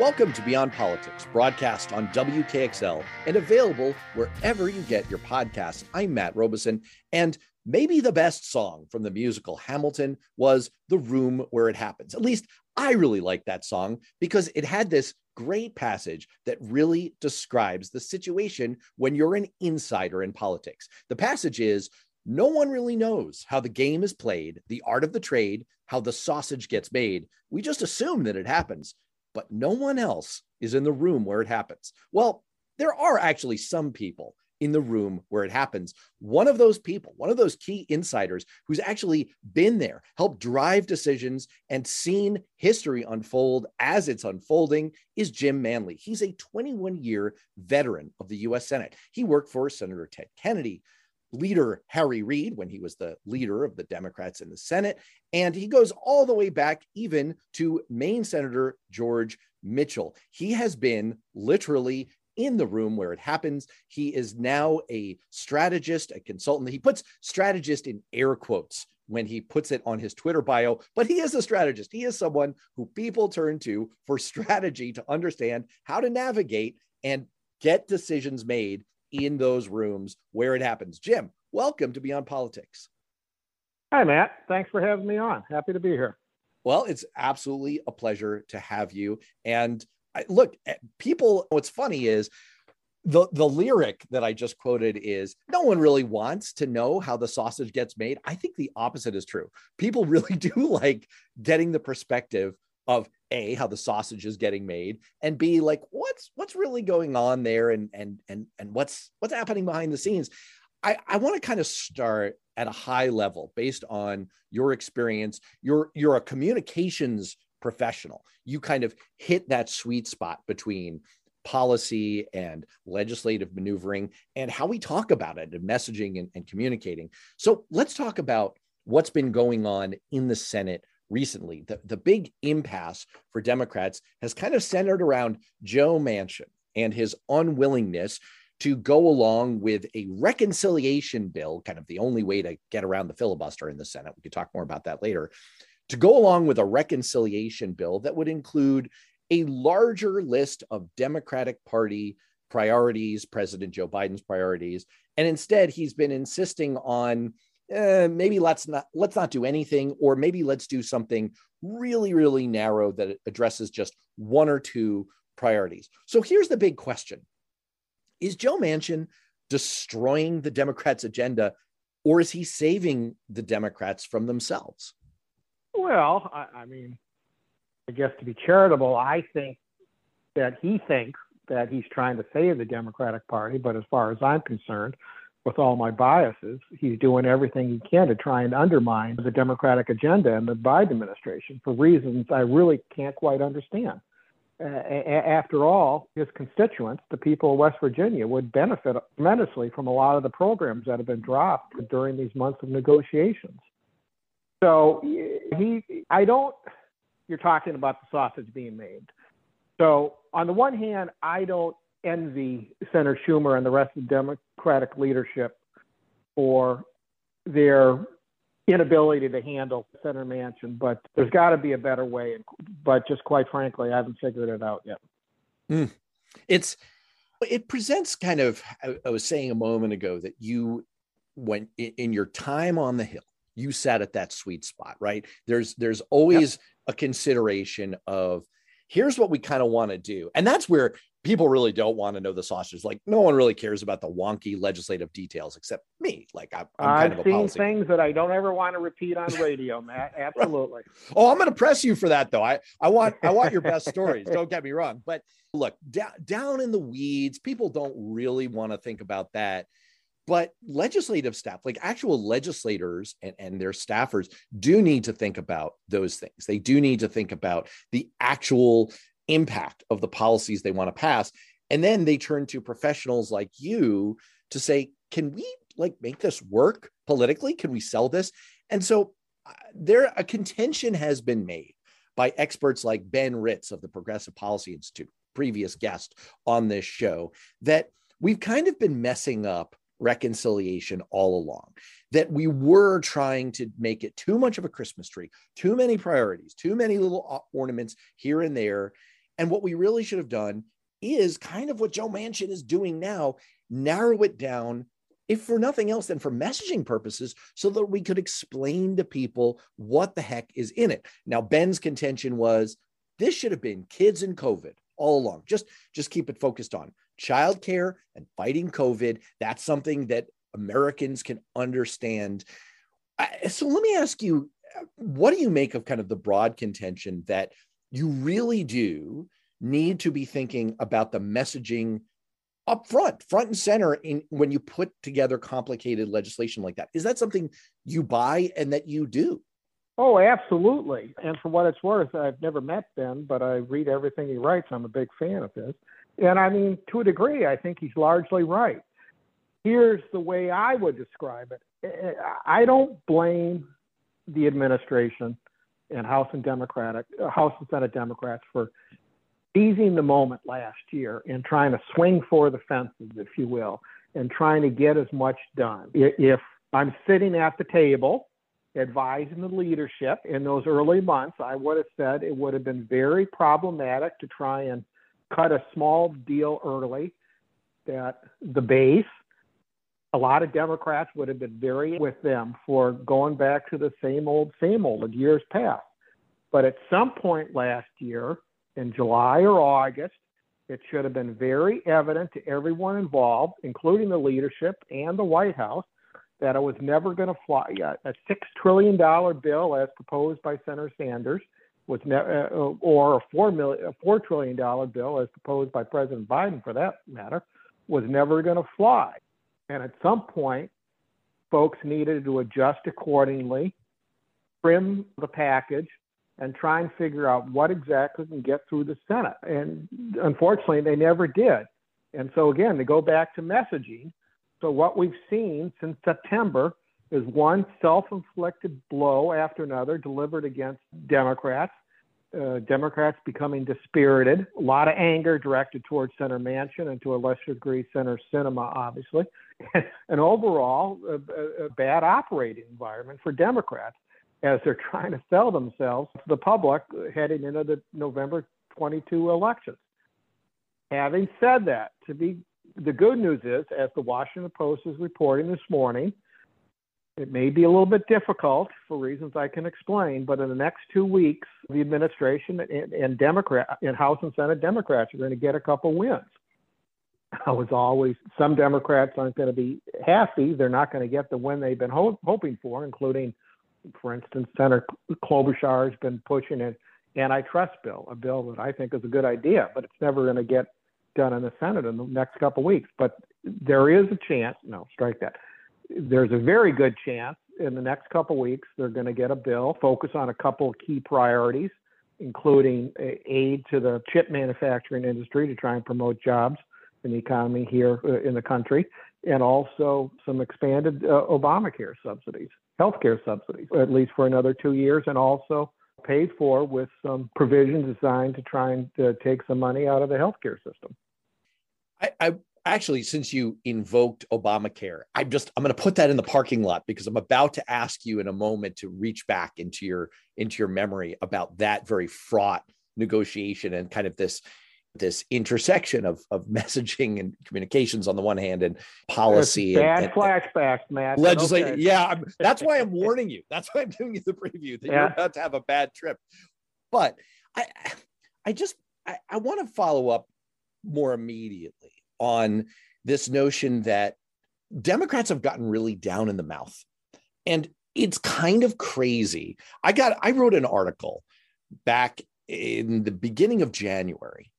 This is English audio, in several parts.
Welcome to Beyond Politics, broadcast on WKXL and available wherever you get your podcasts. I'm Matt Robison, and maybe the best song from the musical Hamilton was The Room Where It Happens. At least I really like that song because it had this great passage that really describes the situation when you're an insider in politics. The passage is no one really knows how the game is played, the art of the trade, how the sausage gets made. We just assume that it happens but no one else is in the room where it happens. Well, there are actually some people in the room where it happens. One of those people, one of those key insiders who's actually been there, helped drive decisions and seen history unfold as it's unfolding is Jim Manley. He's a 21 year veteran of the US Senate. He worked for Senator Ted Kennedy, leader Harry Reid when he was the leader of the Democrats in the Senate. And he goes all the way back even to Maine Senator George Mitchell. He has been literally in the room where it happens. He is now a strategist, a consultant. He puts strategist in air quotes when he puts it on his Twitter bio, but he is a strategist. He is someone who people turn to for strategy to understand how to navigate and get decisions made in those rooms where it happens. Jim, welcome to Beyond Politics. Hi, Matt. Thanks for having me on. Happy to be here. Well, it's absolutely a pleasure to have you. And I, look, eh, people, what's funny is the the lyric that I just quoted is no one really wants to know how the sausage gets made. I think the opposite is true. People really do like getting the perspective of a how the sausage is getting made and b like what's what's really going on there and and and and what's what's happening behind the scenes? I i want to kind of start at a high level based on your experience. You're you're a communications professional. You kind of hit that sweet spot between policy and legislative maneuvering and how we talk about it and messaging and, and communicating. So let's talk about what's been going on in the senate recently. The, the big impasse for Democrats has kind of centered around Joe Manchin and his unwillingness to go along with a reconciliation bill, kind of the only way to get around the filibuster in the Senate. We could talk more about that later. To go along with a reconciliation bill that would include a larger list of Democratic Party priorities, President Joe Biden's priorities. And instead, he's been insisting on eh, maybe let's not let's not do anything or maybe let's do something really really narrow that addresses just one or two priorities. So here's the big question. Is joe manchin destroying the democrats agenda or is he saving the democrats from themselves? Well i, I mean i guess to be charitable i think that he thinks that he's trying to save the democratic party but as far as i'm concerned with all my biases, he's doing everything he can to try and undermine the Democratic agenda and the Biden administration for reasons I really can't quite understand. Uh, after all, his constituents, the people of West Virginia, would benefit tremendously from a lot of the programs that have been dropped during these months of negotiations. So he, I don't. You're talking about the sausage being made. So on the one hand, I don't envy Senator Schumer and the rest of the Democratic leadership for their inability to handle Senator Manchin, but there's got to be a better way. But just quite frankly, I haven't figured it out yet. Mm. It's it presents kind of. I, I was saying a moment ago that you, when in your time on the Hill, you sat at that sweet spot, right? There's there's always yep. a consideration of here's what we kind of want to do. And that's where people really don't want to know the sausage. Like no one really cares about the wonky legislative details except me. Like I'm, I'm kind I've of a seen things that I don't ever want to repeat on radio, Matt. Absolutely. oh, I'm going to press you for that though. I, I want, I want your best stories. Don't get me wrong. But look, down, down in the weeds, people don't really want to think about that. But legislative staff, like actual legislators and, and their staffers, do need to think about those things. They do need to think about the actual impact of the policies they want to pass. And then they turn to professionals like you to say, can we like make this work politically? Can we sell this? And so uh, there a contention has been made by experts like Ben Ritz of the Progressive Policy Institute, previous guest on this show, that we've kind of been messing up reconciliation all along. That we were trying to make it too much of a Christmas tree, too many priorities, too many little uh, ornaments here and there. And what we really should have done is kind of what Joe Manchin is doing now narrow it down, if for nothing else than for messaging purposes, so that we could explain to people what the heck is in it. Now, Ben's contention was this should have been kids and COVID all along. Just, just keep it focused on childcare and fighting COVID. That's something that Americans can understand. So let me ask you, what do you make of kind of the broad contention that you really do need to be thinking about the messaging up front, front and center in when you put together complicated legislation like that. Is that something you buy and that you do? Oh, absolutely. And for what it's worth, I've never met Ben, but I read everything he writes. I'm a big fan of his. And I mean, to a degree, I think he's largely right. Here's the way I would describe it I don't blame the administration and House and Democratic, uh, House and Senate Democrats for seizing the moment last year and trying to swing for the fences, if you will, and trying to get as much done. If I'm sitting at the table advising the leadership in those early months, I would have said it would have been very problematic to try and cut a small deal early that the base, a lot of Democrats would have been very with them for going back to the same old, same old in years past. But at some point last year, in July or August, it should have been very evident to everyone involved, including the leadership and the White House, that it was never going to fly. A six trillion dollar bill, as proposed by Senator Sanders, was ne- uh, or a four million, a four trillion dollar bill, as proposed by President Biden, for that matter, was never going to fly. And at some point, folks needed to adjust accordingly, trim the package, and try and figure out what exactly can get through the Senate. And unfortunately, they never did. And so, again, to go back to messaging, so what we've seen since September is one self inflicted blow after another delivered against Democrats. Uh, Democrats becoming dispirited, a lot of anger directed towards Senator Manchin and to a lesser degree Senator Sinema, obviously, and overall a, a, a bad operating environment for Democrats as they're trying to sell themselves to the public heading into the November 22 elections. Having said that, to be the good news is, as the Washington Post is reporting this morning, it may be a little bit difficult for reasons I can explain, but in the next two weeks, the administration and, and Democrat and House and Senate Democrats are going to get a couple wins. I was always some Democrats aren't going to be happy; they're not going to get the win they've been ho- hoping for, including for instance, Senator Klobuchar has been pushing an antitrust bill, a bill that I think is a good idea, but it's never going to get done in the Senate in the next couple of weeks. But there is a chance, no, strike that. There's a very good chance in the next couple weeks they're going to get a bill, focus on a couple of key priorities, including aid to the chip manufacturing industry to try and promote jobs in the economy here uh, in the country, and also some expanded uh, Obamacare subsidies healthcare subsidies, at least for another two years, and also paid for with some provisions designed to try and uh, take some money out of the healthcare system. I, I actually, since you invoked Obamacare, I'm just I'm going to put that in the parking lot because I'm about to ask you in a moment to reach back into your into your memory about that very fraught negotiation and kind of this this intersection of, of messaging and communications on the one hand and policy bad and, flashbacks Matt. legislation okay. yeah I'm, that's why i'm warning you that's why i'm giving you the preview that yeah. you're about to have a bad trip but i i just i, I want to follow up more immediately on this notion that democrats have gotten really down in the mouth and it's kind of crazy i got i wrote an article back in the beginning of january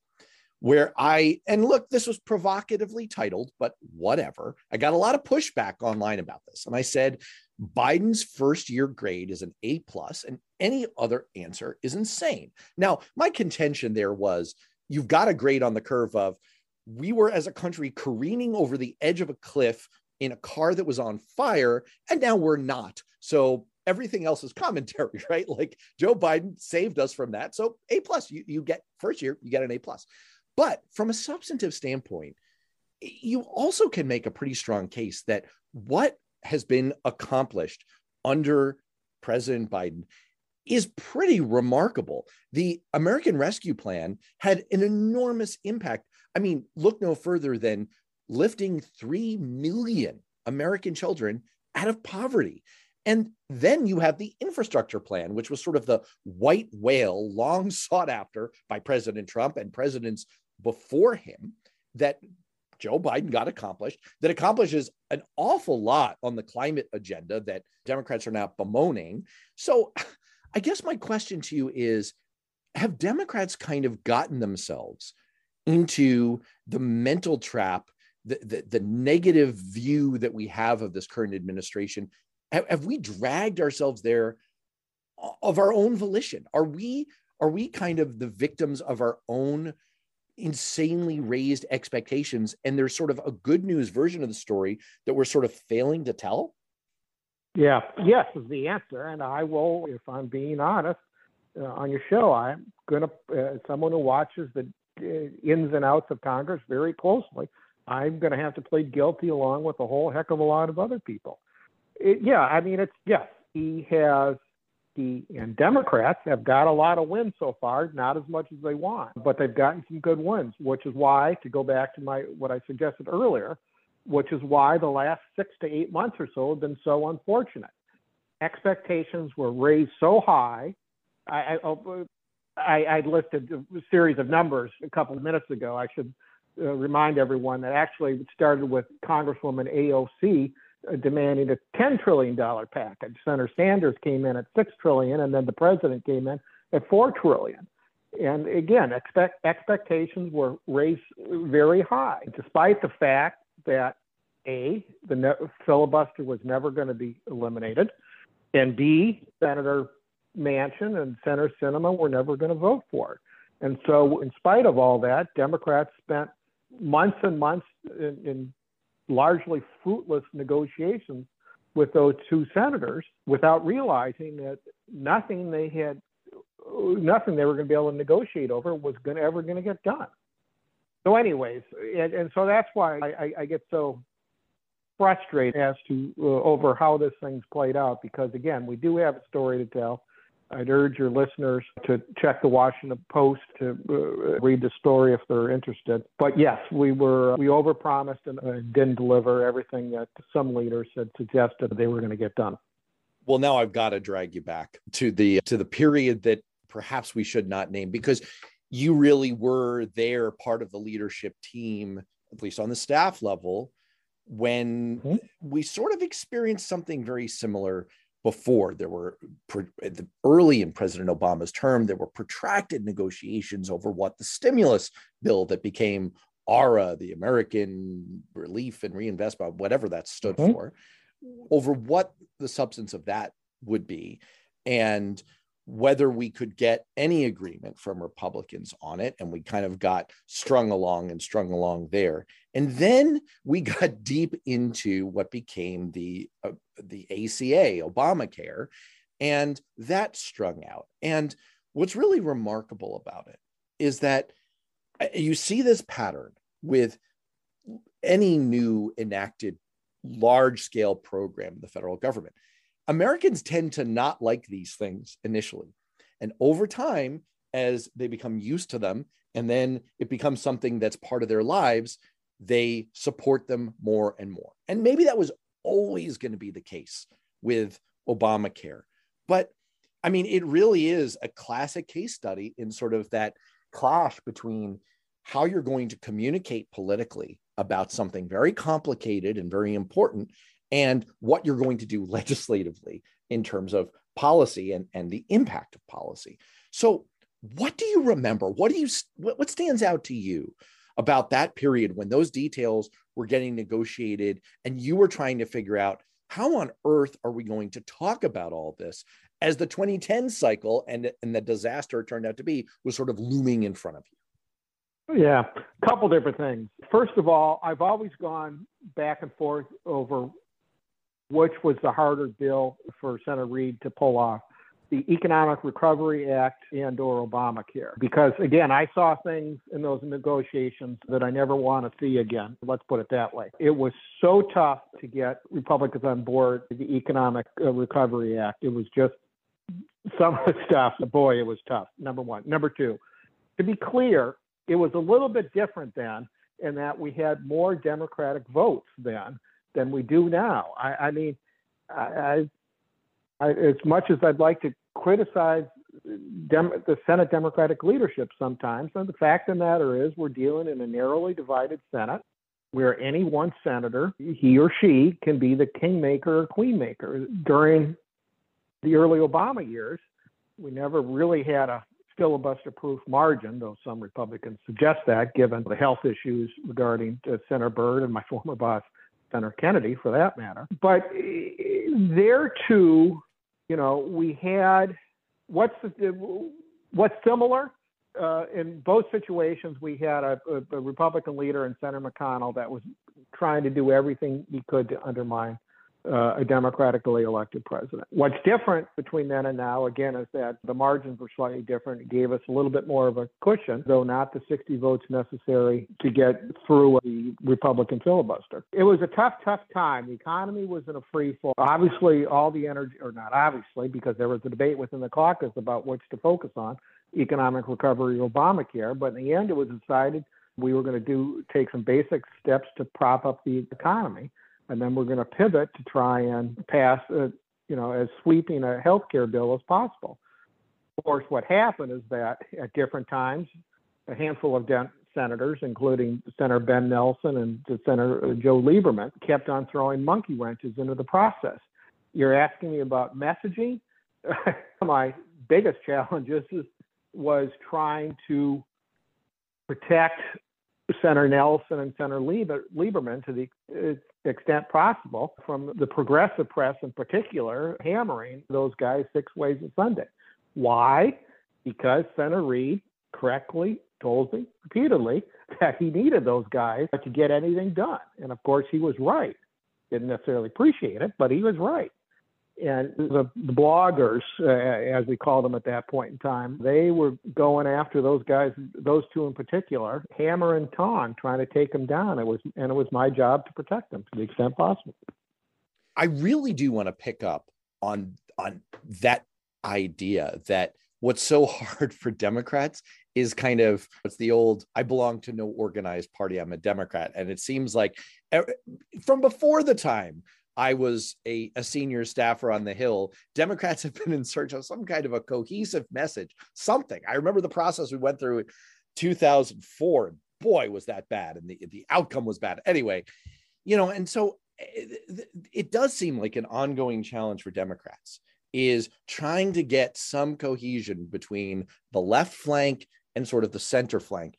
where I, and look, this was provocatively titled, but whatever. I got a lot of pushback online about this. And I said, Biden's first year grade is an A plus, and any other answer is insane. Now, my contention there was you've got a grade on the curve of we were as a country careening over the edge of a cliff in a car that was on fire, and now we're not. So everything else is commentary, right? Like Joe Biden saved us from that. So A plus, you, you get first year, you get an A plus. But from a substantive standpoint, you also can make a pretty strong case that what has been accomplished under President Biden is pretty remarkable. The American Rescue Plan had an enormous impact. I mean, look no further than lifting 3 million American children out of poverty. And then you have the infrastructure plan, which was sort of the white whale long sought after by President Trump and presidents before him that Joe Biden got accomplished, that accomplishes an awful lot on the climate agenda that Democrats are now bemoaning. So I guess my question to you is Have Democrats kind of gotten themselves into the mental trap, the, the, the negative view that we have of this current administration? Have, have we dragged ourselves there of our own volition? Are we are we kind of the victims of our own insanely raised expectations and there's sort of a good news version of the story that we're sort of failing to tell yeah yes is the answer and i will if i'm being honest uh, on your show i'm going to uh, someone who watches the Uh, ins and outs of congress very closely i'm going to have to plead guilty along with a whole heck of a lot of other people it, yeah i mean it's yes he has he and Democrats have got a lot of wins so far, not as much as they want, but they've gotten some good wins, which is why, to go back to my what I suggested earlier, which is why the last six to eight months or so have been so unfortunate. Expectations were raised so high. I, I, oh, I, I listed a series of numbers a couple of minutes ago. I should uh, remind everyone that actually it started with Congresswoman AOC uh, demanding a $10 trillion package. Senator Sanders came in at 6 trillion, and then the president came in at 4 trillion. And again, expect, expectations were raised very high, despite the fact that A, the ne- filibuster was never going to be eliminated, and B, Senator Manchin and center Sinema were never going to vote for it. And so, in spite of all that, Democrats spent months and months in, in largely fruitless negotiations with those two senators without realizing that nothing they had nothing they were going to be able to negotiate over was going to, ever going to get done. So, anyways, and, and so that's why I, I, get so frustrated as to uh, over how this thing's played out because again, we do have a story to tell. I'd urge your listeners to check the Washington Post to uh, read the story if they're interested. But yes, we were we overpromised and uh, didn't deliver everything that some leaders had suggested they were going to get done. Well, now I've got to drag you back to the to the period that perhaps we should not name because you really were there part of the leadership team at least on the staff level when mm-hmm. we sort of experienced something very similar before there were early in president obama's term there were protracted negotiations over what the stimulus bill that became ARRA the american relief and reinvestment whatever that stood mm-hmm. for over what the substance of that would be and whether we could get any agreement from Republicans on it. And we kind of got strung along and strung along there. And then we got deep into what became the, uh, the ACA, Obamacare, and that strung out. And what's really remarkable about it is that uh, you see this pattern with any new enacted large scale program the federal government Americans tend to not like these things initially. And over time, as they become used to them, and then it becomes something that's part of their lives, they support them more and more. And maybe that was always going to be the case with Obamacare. But I mean, it really is a classic case study in sort of that clash between how you're going to communicate politically about something very complicated and very important and what you're going to do legislatively in terms of policy and, and the impact of policy. So, What do you remember? What do you what, stands out to you about that period when those details were getting negotiated and you were trying to figure out how on earth are we going to talk about all this as the 2010 cycle and, and the disaster turned out to be was sort of looming in front of you? Yeah, a couple different things. First of all, I've always gone back and forth over which was the harder bill for Senator Reid to pull off the Economic Recovery Act and or Obamacare. Because again, I saw things in those negotiations that I never want to see again. Let's put it that way. It was so tough to get Republicans on board the Economic uh, Recovery Act. It was just some of the stuff, boy, it was tough. Number one. Number two, to be clear, it was a little bit different then in that we had more Democratic votes then than we do now. I, I mean, I, I, as much as I'd like to criticize Dem- the Senate Democratic leadership sometimes, and the fact of the matter is we're dealing in a narrowly divided Senate where any one senator, he or she, can be the kingmaker or queenmaker. During the early Obama years, we never really had a filibuster proof margin, though some Republicans suggest that, given the health issues regarding uh, Senator Byrd and my former boss, Senator Kennedy, for that matter. But uh, there too, you know, we had what's the, what's similar uh, in both situations. We had a, a, a Republican leader in Senator McConnell that was trying to do everything he could to undermine uh, a democratically elected president. What's different between then and now, again, is that the margins were slightly different. It gave us a little bit more of a cushion, though not the 60 votes necessary to get through the Republican filibuster. It was a tough, tough time. The economy was in a free fall. Obviously, all the energy, or not obviously, because there was a debate within the caucus about which to focus on economic recovery Obamacare. But in the end, it was decided we were going to do take some basic steps to prop up the economy and then we're going to pivot to try and pass, a, you know, as sweeping a health care bill as possible. Of course, what happened is that at different times, a handful of senators, including Senator Ben Nelson and Senator uh, Joe Lieberman, kept on throwing monkey wrenches into the process. You're asking me about messaging. My biggest challenges was trying to protect Senator Nelson and Senator Lieber, Lieberman to the uh, extent possible from the progressive press in particular, hammering those guys six ways a Sunday. Why? Because Senator Reid correctly told me repeatedly that he needed those guys to get anything done. And of course, he was right. Didn't necessarily appreciate it, but he was right and the, the bloggers, uh, as we called them at that point in time, they were going after those guys, those two in particular, hammer and tong, trying to take them down. It was, and it was my job to protect them to the extent possible. I really do want to pick up on on that idea that what's so hard for Democrats is kind of it's the old I belong to no organized party. I'm a Democrat. And it seems like from before the time I was a, a senior staffer on the Hill, Democrats have been in search of some kind of a cohesive message, something. I remember the process we went through in 2004. Boy, was that bad. And the, the outcome was bad. Anyway, you know, and so it, eh, it does seem like an ongoing challenge for Democrats is trying to get some cohesion between the left flank and sort of the center flank.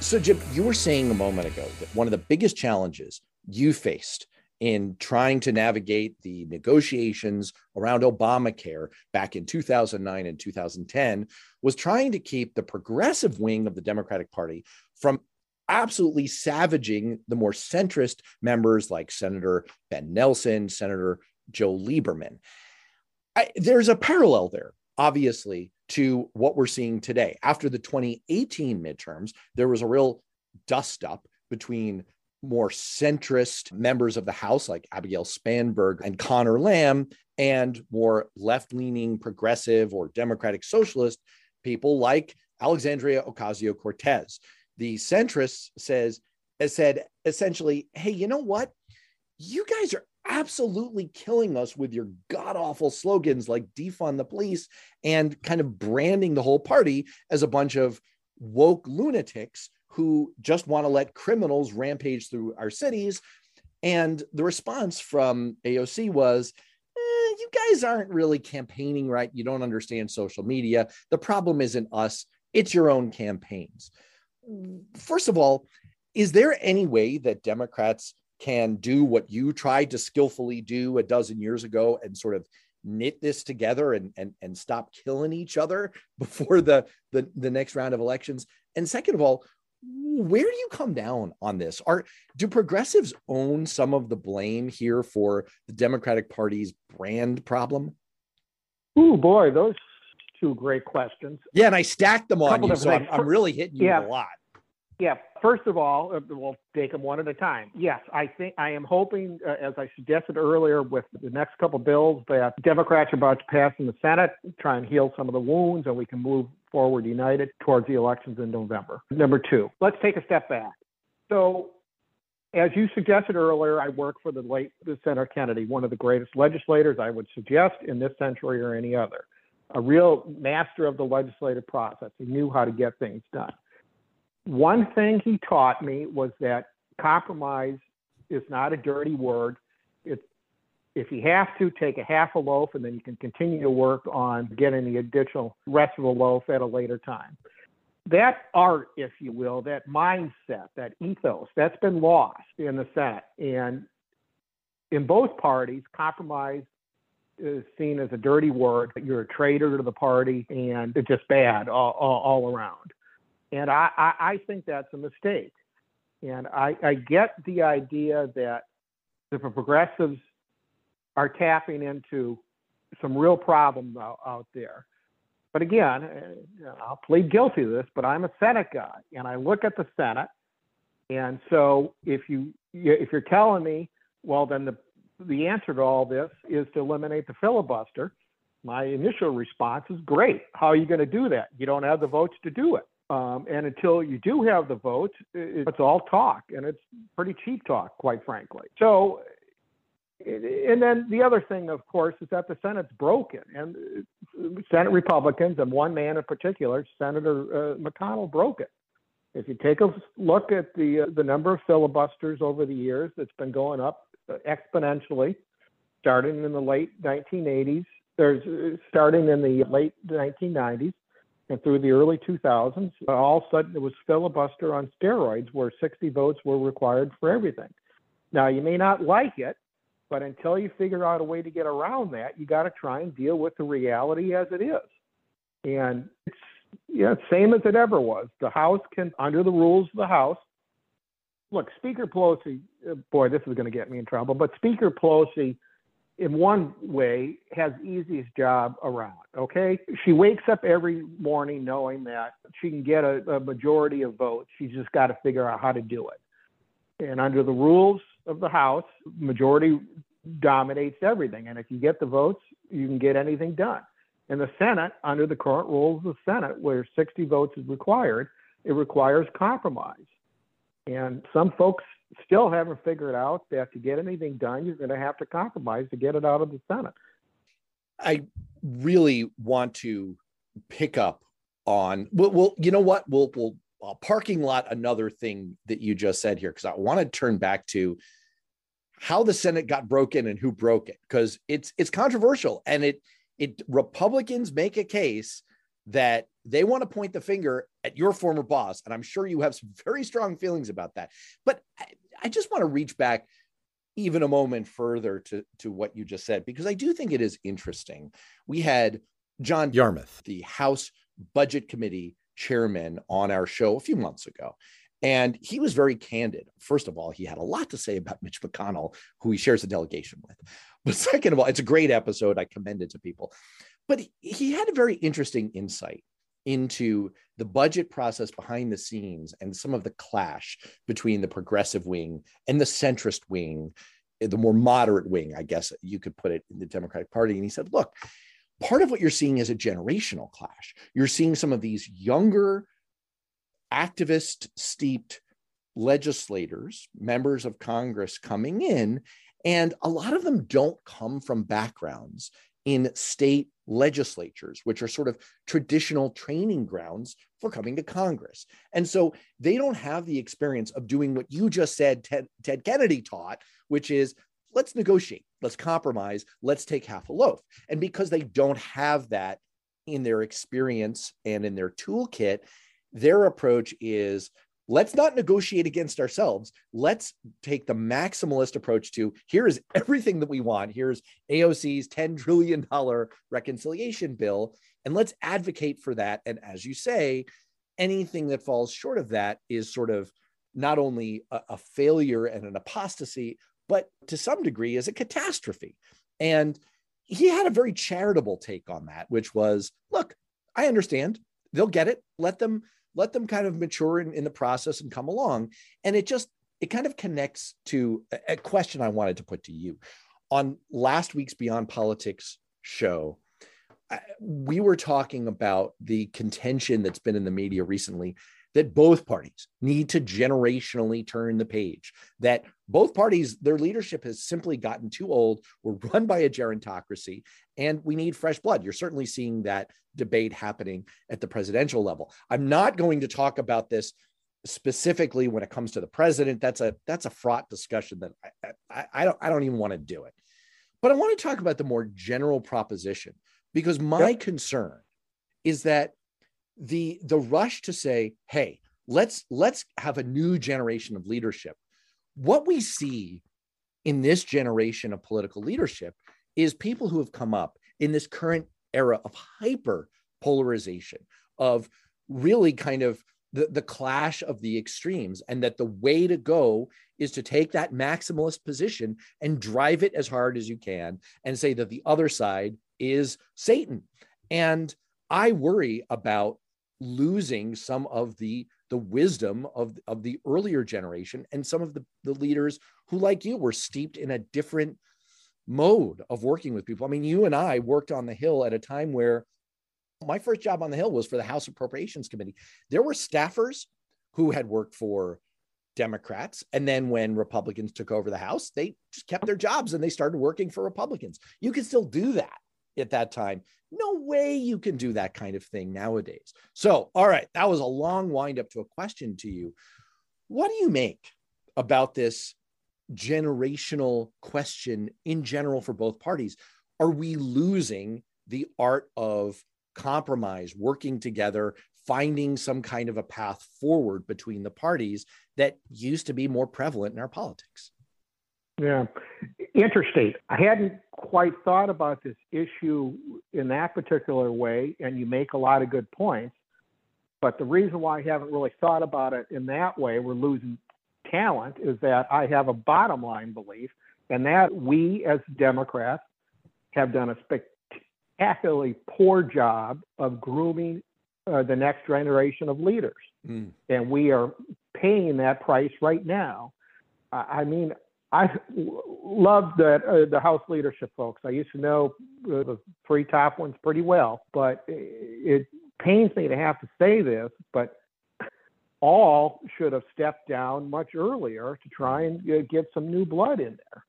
So, Jim, you were saying a moment ago that one of the biggest challenges you faced in trying to navigate the negotiations around Obamacare back in 2009 and 2010 was trying to keep the progressive wing of the Democratic Party from absolutely savaging the more centrist members like Senator Ben Nelson, Senator Joe Lieberman. I, there's a parallel there, obviously, to what we're seeing today. After the 2018 midterms, there was a real dust up between more centrist members of the House, like Abigail Spanberger and Conor Lamb, and more left leaning progressive or democratic socialist people like Alexandria Ocasio Cortez. The centrist says, said essentially, hey, you know what? You guys are absolutely killing us with your god awful slogans like defund the police and kind of branding the whole party as a bunch of woke lunatics who just want to let criminals rampage through our cities. And the response from AOC was, eh, you guys aren't really campaigning right. You don't understand social media. The problem isn't us, it's your own campaigns. First of all, is there any way that Democrats can do what you tried to skillfully do a dozen years ago and sort of knit this together and and, and stop killing each other before the, the the next round of elections and second of all where do you come down on this are do progressives own some of the blame here for the democratic party's brand problem oh boy those two great questions yeah and i stacked them on you so I'm, I'm, really hitting you yeah. a lot yeah. First of all, uh, we'll take them one at a time. Yes, I think I am hoping, uh, as I suggested earlier, with the next couple bills that Democrats are about to pass in the Senate, try and heal some of the wounds, and we can move forward united towards the elections in November. Number two, let's take a step back. So, as you suggested earlier, I work for the late Senator Kennedy, one of the greatest legislators I would suggest in this century or any other. A real master of the legislative process. He knew how to get things done one thing he taught me was that compromise is not a dirty word. If you have to take a half a loaf and then you can continue to work on getting the additional rest of the loaf at a later time. That art, if you will, that mindset, that ethos, that's been lost in the Senate. And in both parties, compromise is seen as a dirty word. You're a traitor to the party and it's just bad all, all, all around. And I, I, I think that's a mistake. And I, I get the idea that the progressives are tapping into some real problems out, out there. But again, uh, I'll plead guilty to this, but I'm a Senate guy, and I look at the Senate, and so if you if you're telling me, well, then the the answer to all this is to eliminate the filibuster. My initial response is great. How are you going to do that? You don't have the votes to do it. Um, and until you do have the votes, it's all talk, and it's pretty cheap talk, quite frankly. So, and then the other thing, of course, is that the Senate's broken, and Senate Republicans, and one man in particular, Senator uh, McConnell, broke it. If you take a look at the uh, the number of filibusters over the years, it's been going up exponentially, starting in the late 1980s. There's uh, starting in the late 1990s and through the early 2000s, all of a sudden it was filibuster on steroids where 60 votes were required for everything. Now, you may not like it, but until you figure out a way to get around that, you got to try and deal with the reality as it is. And it's yeah, same as it ever was. The House can, under the rules of the House, look, Speaker Pelosi, uh, boy, this is going to get me in trouble, but Speaker Pelosi in one way, has easiest job around. Okay, she wakes up every morning knowing that she can get a, a majority of votes. She's just got to figure out how to do it. And under the rules of the House, majority dominates everything. And if you get the votes, you can get anything done. In the Senate, under the current rules of the Senate, where 60 votes is required, it requires compromise. And some folks still haven't figured out that to get anything done, you're going to have to compromise to get it out of the Senate. I really want to pick up on well, well you know what we'll we'll uh, parking lot another thing that you just said here because I want to turn back to how the Senate got broken and who broke it because it's it's controversial and it it Republicans make a case that they want to point the finger at your former boss. And I'm sure you have some very strong feelings about that. But I, I just want to reach back even a moment further to, to what you just said, because I do think it is interesting. We had John Yarmuth, the House Budget Committee chairman, on our show a few months ago. And he was very candid. First of all, he had a lot to say about Mitch McConnell, who he shares a delegation with. But second of all, it's a great episode. I commend it to people. But he had a very interesting insight into the budget process behind the scenes and some of the clash between the progressive wing and the centrist wing, the more moderate wing, I guess you could put it in the Democratic Party. And he said, look, part of what you're seeing is a generational clash. You're seeing some of these younger, activist steeped legislators, members of Congress coming in, and a lot of them don't come from backgrounds in state legislatures, which are sort of traditional training grounds for coming to Congress. And so they don't have the experience of doing what you just said, Ted, Ted Kennedy taught, which is let's negotiate, let's compromise, let's take half a loaf. And because they don't have that in their experience and in their toolkit, their approach is let's not negotiate against ourselves. Let's take the maximalist approach to here is everything that we want. Here's AOC's $10 trillion reconciliation bill. And let's advocate for that. And as you say, anything that falls short of that is sort of not only a, a failure and an apostasy, but to some degree is a catastrophe. And he had a very charitable take on that, which was look, I understand. They'll get it. Let them let them kind of mature in, in the process and come along. And it just it kind of connects to a, a question I wanted to put to you. On last week's Beyond Politics show, we were talking about the contention that's been in the media recently that both parties need to generationally turn the page, that both parties, their leadership has simply gotten too old. We're run by a gerontocracy and we need fresh blood. You're certainly seeing that debate happening at the presidential level. I'm not going to talk about this specifically when it comes to the president. That's a that's a fraught discussion that I, I, I don't I don't even want to do it. But I want to talk about the more general proposition because my yep. concern is that the the rush to say hey let's let's have a new generation of leadership. What we see in this generation of political leadership is people who have come up in this current era of hyper polarization of really kind of the, the clash of the extremes and that the way to go is to take that maximalist position and drive it as hard as you can and say that the other side is satan. And i worry about losing some of the the wisdom of, of the earlier generation and some of the, the leaders who like you were steeped in a different mode of working with people. I mean you and i worked on the hill at a time where my first job on the hill was for the house appropriations committee. There were staffers who had worked for democrats and then when republicans took over the house they just kept their jobs and they started working for republicans. You can still do that at that time. No way you can do that kind of thing nowadays. So, all right, that was a long wind up to a question to you. What do you make about this generational question in general for both parties? Are we losing the art of compromise, working together, finding some kind of a path forward between the parties that used to be more prevalent in our politics? Yeah, interstate. I hadn't quite thought about this issue in that particular way, and you make a lot of good points. But the reason why I haven't really thought about it in that way, we're losing talent, is that I have a bottom line belief, and that we as Democrats have done a spectacularly poor job of grooming uh, the next generation of leaders. Mm. And we are paying that price right now. I mean, I love that uh, the House leadership folks. I used to know uh, the three top ones pretty well, but it pains me to have to say this, but all should have stepped down much earlier to try and uh, get some new blood in there.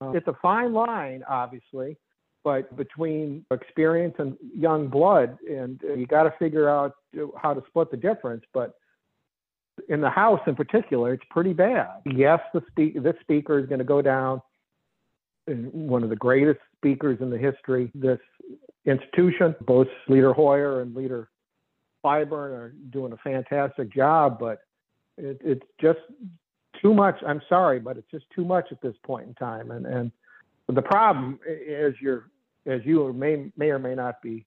Uh, it's a fine line, obviously, but between experience and young blood, and uh, you got to figure out uh, how to split the difference. But in the House in particular, it's pretty bad. Yes, the this speaker is going to go down one of the greatest speakers in the history this institution. Both Leader Hoyer and Leader Clyburn are doing a fantastic job, but it, it's just too much. I'm sorry, but it's just too much at this point in time. And and the problem, as you're as you may may or may not be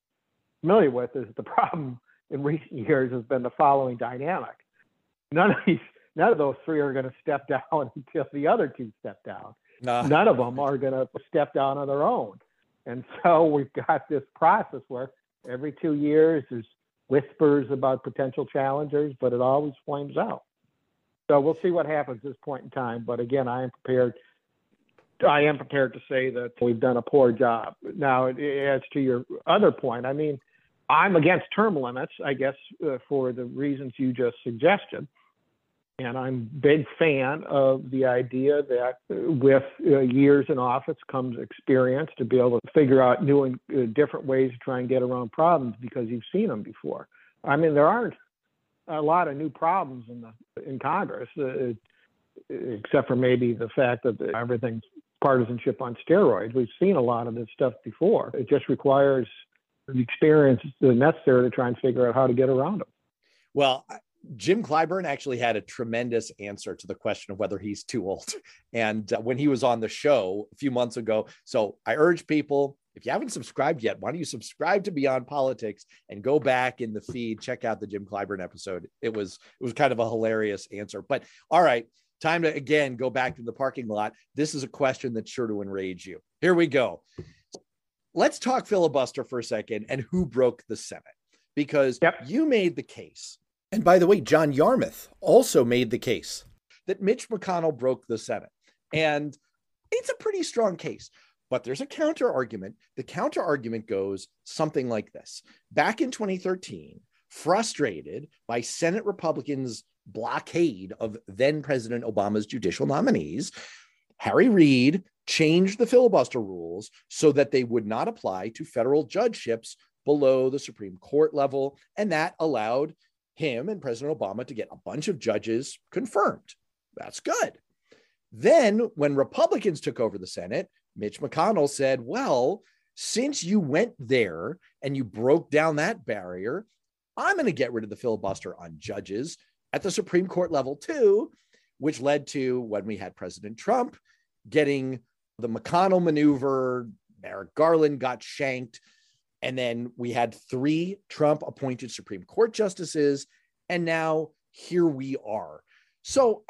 familiar with, is the problem in recent years has been the following dynamic none of these none of those three are going to step down until the other two step down. None of them are going to step down on their own. And so we've got this process where every two years there's whispers about potential challengers, but it always flames out. So we'll see what happens at this point in time. But again, I am prepared. I am prepared to say that we've done a poor job. Now, as to your other point, I mean, I'm against term limits, I guess, uh, for the reasons you just suggested. And I'm big fan of the idea that with uh, years in office comes experience to be able to figure out new and uh, different ways to try and get around problems because you've seen them before. I mean, there aren't a lot of new problems in the in Congress, uh, except for maybe the fact that everything's partisanship on steroids. We've seen a lot of this stuff before. It just requires the experience necessary to try and figure out how to get around them. Well, Jim Clyburn actually had a tremendous answer to the question of whether he's too old. And uh, when he was on the show a few months ago, so I urge people if you haven't subscribed yet, why don't you subscribe to Beyond Politics and go back in the feed, check out the Jim Clyburn episode. It was it was kind of a hilarious answer. But all right, time to again go back to the parking lot. This is a question that's sure to enrage you. Here we go. Let's talk filibuster for a second and who broke the Senate because yep. you made the case and by the way, John Yarmuth also made the case that Mitch McConnell broke the Senate. And it's a pretty strong case. But there's a counter argument. The counter argument goes something like this Back in 2013, frustrated by Senate Republicans' blockade of then President Obama's judicial nominees, Harry Reid changed the filibuster rules so that they would not apply to federal judgeships below the Supreme Court level. And that allowed him and President Obama to get a bunch of judges confirmed. That's good. Then, when Republicans took over the Senate, Mitch McConnell said, Well, since you went there and you broke down that barrier, I'm going to get rid of the filibuster on judges at the Supreme Court level, too, which led to when we had President Trump getting the McConnell maneuver, Merrick Garland got shanked. And then we had three Trump appointed Supreme Court justices. And now here we are. So,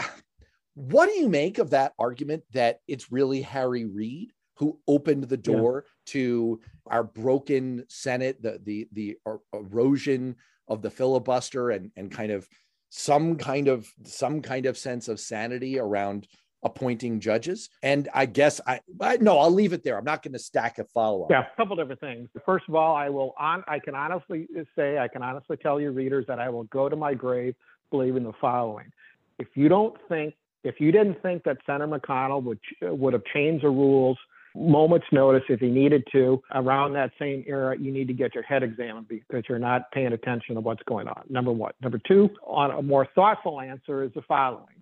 what do you make of that argument that it's really Harry Reid who opened the door yeah. to our broken Senate, the, the, the er, erosion of the filibuster and, and kind of some kind of some kind of sense of sanity around appointing judges. And I guess I, I no, I'll leave it there. I'm not going to stack a follow up. Yeah, a couple different things. First of all, I will on I can honestly say I can honestly tell your readers that I will go to my grave believing the following. If you don't think if you didn't think that Senator McConnell would would have changed the rules moments notice if he needed to around that same era you need to get your head examined because you're not paying attention to what's going on number one number two on a more thoughtful answer is the following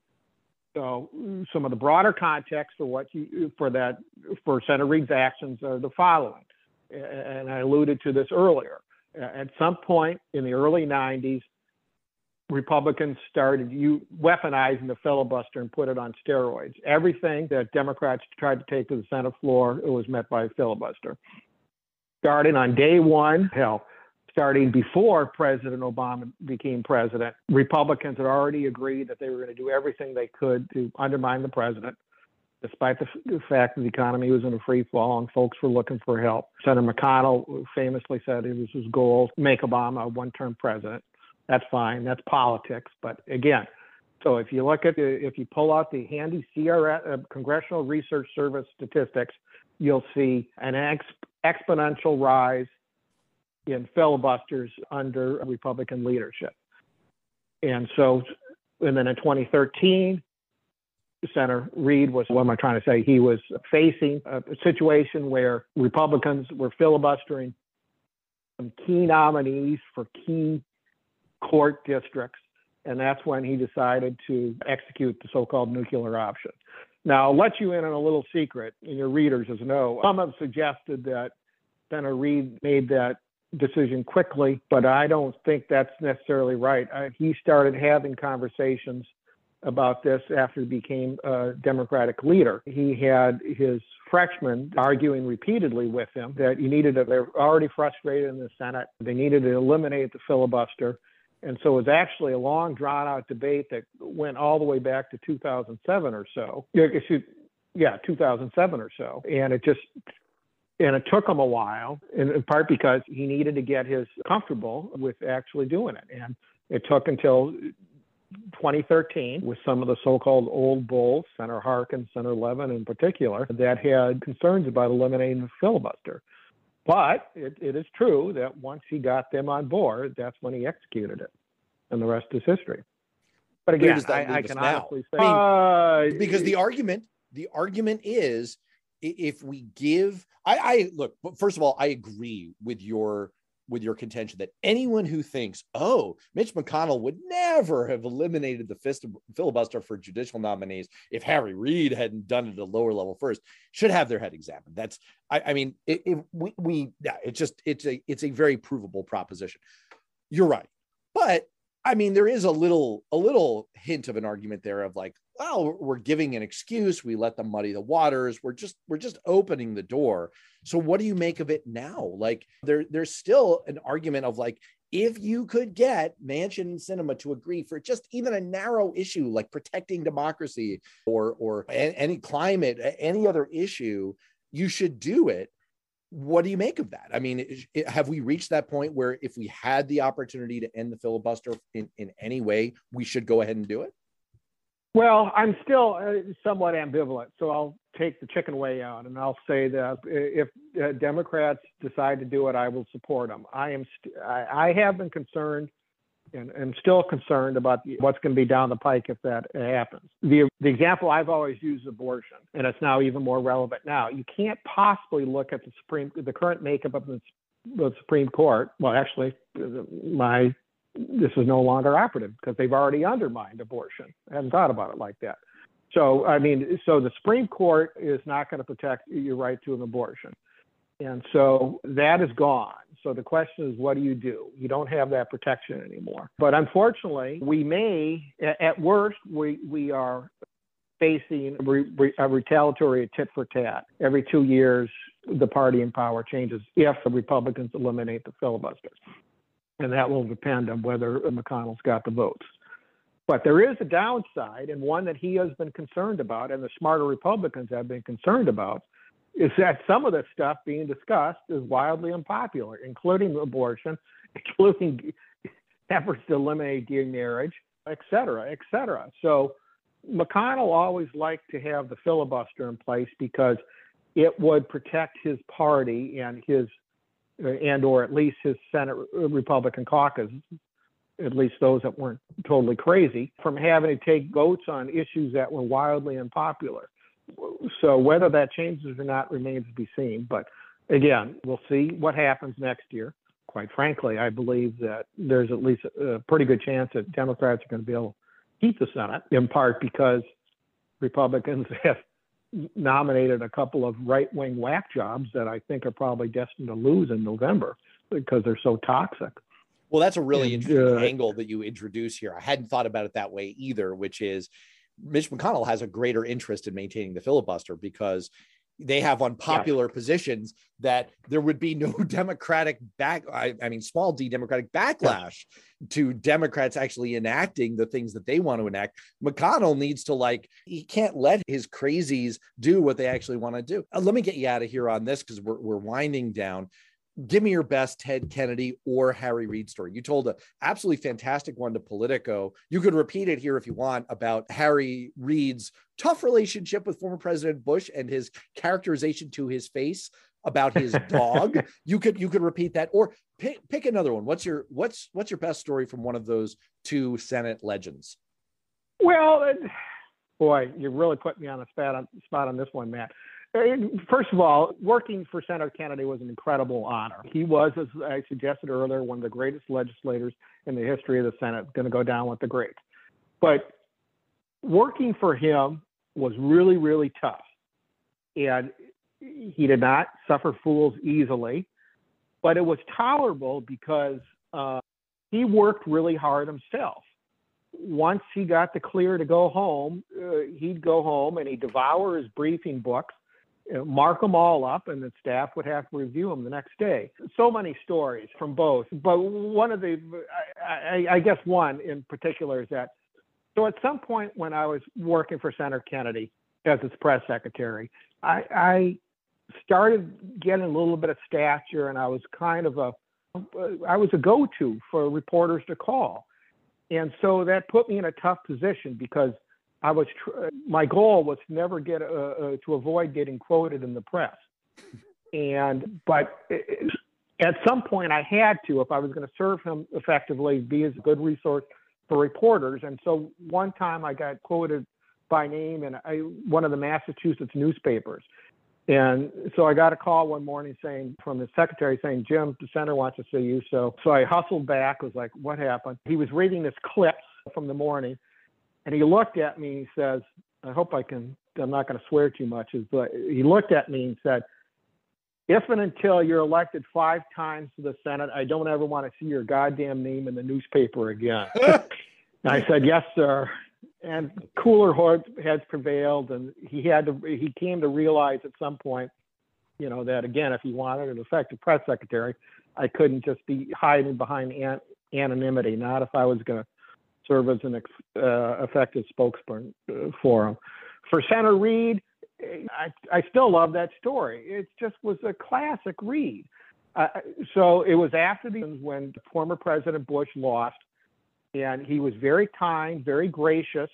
some of the broader context for what you for that for Senator Reid's actions are the following, and I alluded to this earlier. At some point in the early 90s, Republicans started you weaponizing the filibuster and put it on steroids. Everything that Democrats tried to take to the Senate floor, it was met by a filibuster. Starting on day one, hell, starting before President Obama became president, Republicans had already agreed that they were going to do everything they could to undermine the president, despite the, f- the fact that the economy was in a free fall and folks were looking for help. Senator McConnell famously said it was his goal to make Obama a one term president. That's fine, that's politics. But again, so if you look at the, if you pull out the handy CRS, uh, Congressional Research Service statistics, you'll see an ex- exponential rise in filibusters under Republican leadership. And so, and then in 2013, Senator Reid was, what am I trying to say? He was facing a situation where Republicans were filibustering some key nominees for key court districts. And that's when he decided to execute the so called nuclear option. Now, I'll let you in on a little secret, and your readers as know. Some have suggested that Senator Reid made that decision quickly, but I don't think that's necessarily right. I, he started having conversations about this after he became a Democratic leader. He had his freshmen arguing repeatedly with him that you needed to, they're already frustrated in the Senate. They needed to eliminate the filibuster. And so it was actually a long, drawn out debate that went all the way back to 2007 or so. Yeah, 2007 or so. And it just and it took him a while, in, part because he needed to get his comfortable with actually doing it. And it took until 2013 with some of the so-called old bulls, Senator Harkin, Senator Levin in particular, that had concerns about eliminating the filibuster. But it, it is true that once he got them on board, that's when he executed it, and the rest is history. But again, I, I, can honestly say I mean, uh, because the argument, the argument is if we give I, I look first of all i agree with your with your contention that anyone who thinks, oh, Mitch McConnell would never have eliminated the filibuster for judicial nominees if Harry Reid hadn't done it at a lower level first, should have their head examined. That's, I, I mean, it, it, we, we, yeah, it's just, it's a, it's a very provable proposition. You're right, but I mean, there is a little, a little hint of an argument there of like, well, we're giving an excuse. We let them muddy the waters. We're just we're just opening the door. So what do you make of it now? Like there there's still an argument of like if you could get Manchin and Sinema to agree for just even a narrow issue like protecting democracy or or any climate, any other issue, you should do it. What do you make of that? I mean, have we reached that point where if we had the opportunity to end the filibuster in, in any way, we should go ahead and do it? Well, I'm still uh, somewhat ambivalent, so I'll take the chicken way out, and I'll say that if uh, Democrats decide to do it, I will support them. I am, st- I, I have been concerned, and, and still concerned about the, what's going to be down the pike if that happens. The the example I've always used is abortion, and it's now even more relevant now. You can't possibly look at the Supreme, the current makeup of the, the Supreme Court. Well, actually, my this is no longer operative because they've already undermined abortion. I hadn't thought about it like that. So, I mean, so the Supreme Court is not going to protect your right to an abortion. And so that is gone. So the question is, what do you do? You don't have that protection anymore. But unfortunately, we may, at worst, we, we are facing a retaliatory tit for tat. Every two years, the party in power changes if the Republicans eliminate the filibuster and that will depend on whether McConnell's got the votes. But there is a downside, and one that he has been concerned about, and the smarter Republicans have been concerned about, is that some of the stuff being discussed is wildly unpopular, including abortion, including efforts to eliminate gay marriage, et cetera, et cetera. So McConnell always liked to have the filibuster in place because it would protect his party and his and or at least his Senate uh, Republican caucus, at least those that weren't totally crazy, from having to take votes on issues that were wildly unpopular. So whether that changes or not remains to be seen. But again, we'll see what happens next year. Quite frankly, I believe that there's at least a pretty good chance that Democrats are going to be able to keep the Senate, in part because Republicans have nominated a couple of right wing whack jobs that I think are probably destined to lose in November because they're so toxic. Well, that's a really and, interesting uh, angle that you introduce here. I hadn't thought about it that way either, which is Mitch McConnell has a greater interest in maintaining the filibuster because they have unpopular yes. positions that there would be no democratic back I, I mean small d democratic backlash to democrats actually enacting the things that they want to enact. Mcconnell needs to like he can't let his crazies do what they actually want to do. Uh, let me get you out of here on this because we're, we're winding down give me your best Ted Kennedy or Harry Reid story. You told an absolutely fantastic one to Politico. You could repeat it here if you want about Harry Reid's tough relationship with former President Bush and his characterization to his face about his dog. you could you could repeat that or pick, pick another one. What's your what's what's your best story from one of those two Senate legends? Well, boy, you really put me on the spot on spot on this one, Matt. First of all, working for Senator Kennedy was an incredible honor. He was, as I suggested earlier, one of the greatest legislators in the history of the Senate, going to go down with the greats. But working for him was really, really tough. And he did not suffer fools easily, but it was tolerable because uh, he worked really hard himself. Once he got the clear to go home, uh, he'd go home and he'd devour his briefing books mark them all up, and the staff would have to review them the next day. So many stories from both. But one of the, I, I, I guess one in particular is that, so at some point when I was working for Senator Kennedy as his press secretary, I, I started getting a little bit of stature, and I was kind of a, I was a go-to for reporters to call. And so that put me in a tough position because I was tr- my goal was never get uh, uh, to avoid getting quoted in the press, and but at some point I had to if I was going to serve him effectively, be as a good resource for reporters. And so one time I got quoted by name in one of the Massachusetts newspapers, And so I got a call one morning saying from the secretary saying, Jim, the center wants to see you. So so I hustled back, was like, what happened? He was reading this clip from the morning and he looked at me and he says, I hope I can I'm not going to swear too much, but he looked at me and said, if and until you're elected five times to the Senate, I don't ever want to see your goddamn name in the newspaper again. and I said, yes, sir. And cooler heads prevailed, and he had to. He came to realize at some point, you know, that again, if he wanted an effective press secretary, I couldn't just be hiding behind an- anonymity. Not if I was going to serve as an uh, effective spokesperson uh, for him. For Senator Reid, I, I still love that story. It just was a classic Reid. Uh, so it was after the when former President Bush lost and he was very kind, very gracious,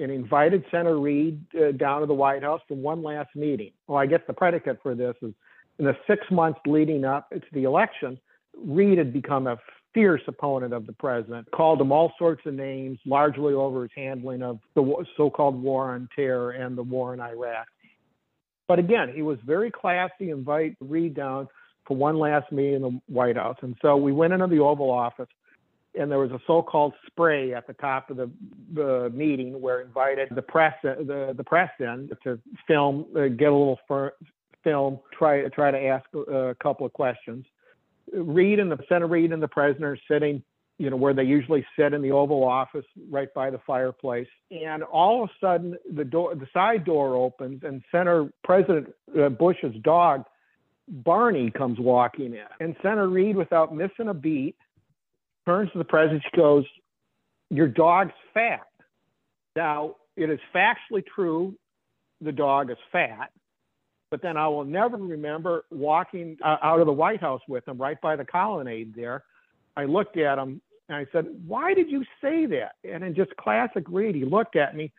and invited Senator Reid uh, down to the White House for one last meeting. Well, I guess the predicate for this is in the six months leading up to the election, Reid had become a fierce opponent of the president, called him all sorts of names, largely over his handling of the so-called war on terror and the war in Iraq. But again, he was very classy, invite Reid down for one last meeting in the White House. And so we went into the Oval Office and there was a so-called spray at the top of the, meeting where invited the press the, the press in to film uh, get a little fir- film try try to ask a, a couple of questions reid and the senator reid and the president are sitting you know where they usually sit in the oval office right by the fireplace and all of a sudden the door the side door opens and senator president uh, bush's dog barney comes walking in and senator reid without missing a beat turns to the president. She goes, Your dog's fat. Now, it is factually true the dog is fat, but then I will never remember walking uh, out of the White House with him right by the colonnade there. I looked at him and I said, Why did you say that? And in just classic Reid, he looked at me,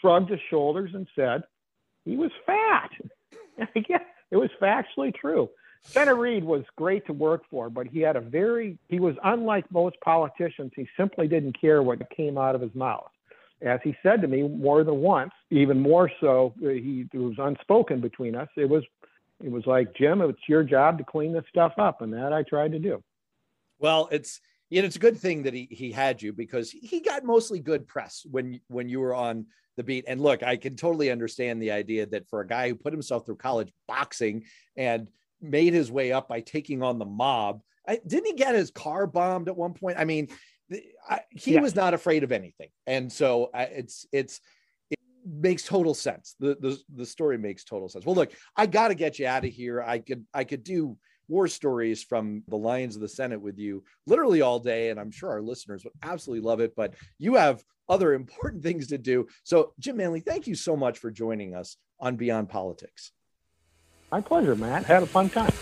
shrugged his shoulders, and said, He was fat. And again, it was factually true. Senator Reid was great to work for, but he had a very, he was unlike most politicians. He simply didn't care what came out of his mouth. As he said to me more than once, even more so, uh, he it was unspoken between us. It was, it was like Jim, it's your job to clean this stuff up, and that I tried to do. Well, it's you know, it's a good thing that he he had you because he got mostly good press when when you were on the beat. And look, I can totally understand the idea that for a guy who put himself through college boxing and made his way up by taking on the mob. I, didn't he get his car bombed at one point? I mean, I, he yeah. was not afraid of anything, and so I, it's it's it makes total sense. The, the the story makes total sense. Well, look, I got to get you out of here. I could I could do war stories from the Lions of the Senate with you literally all day, and I'm sure our listeners would absolutely love it. But you have other important things to do. So, Jim Manley, thank you so much for joining us on Beyond Politics. My pleasure, Matt. Had a fun time.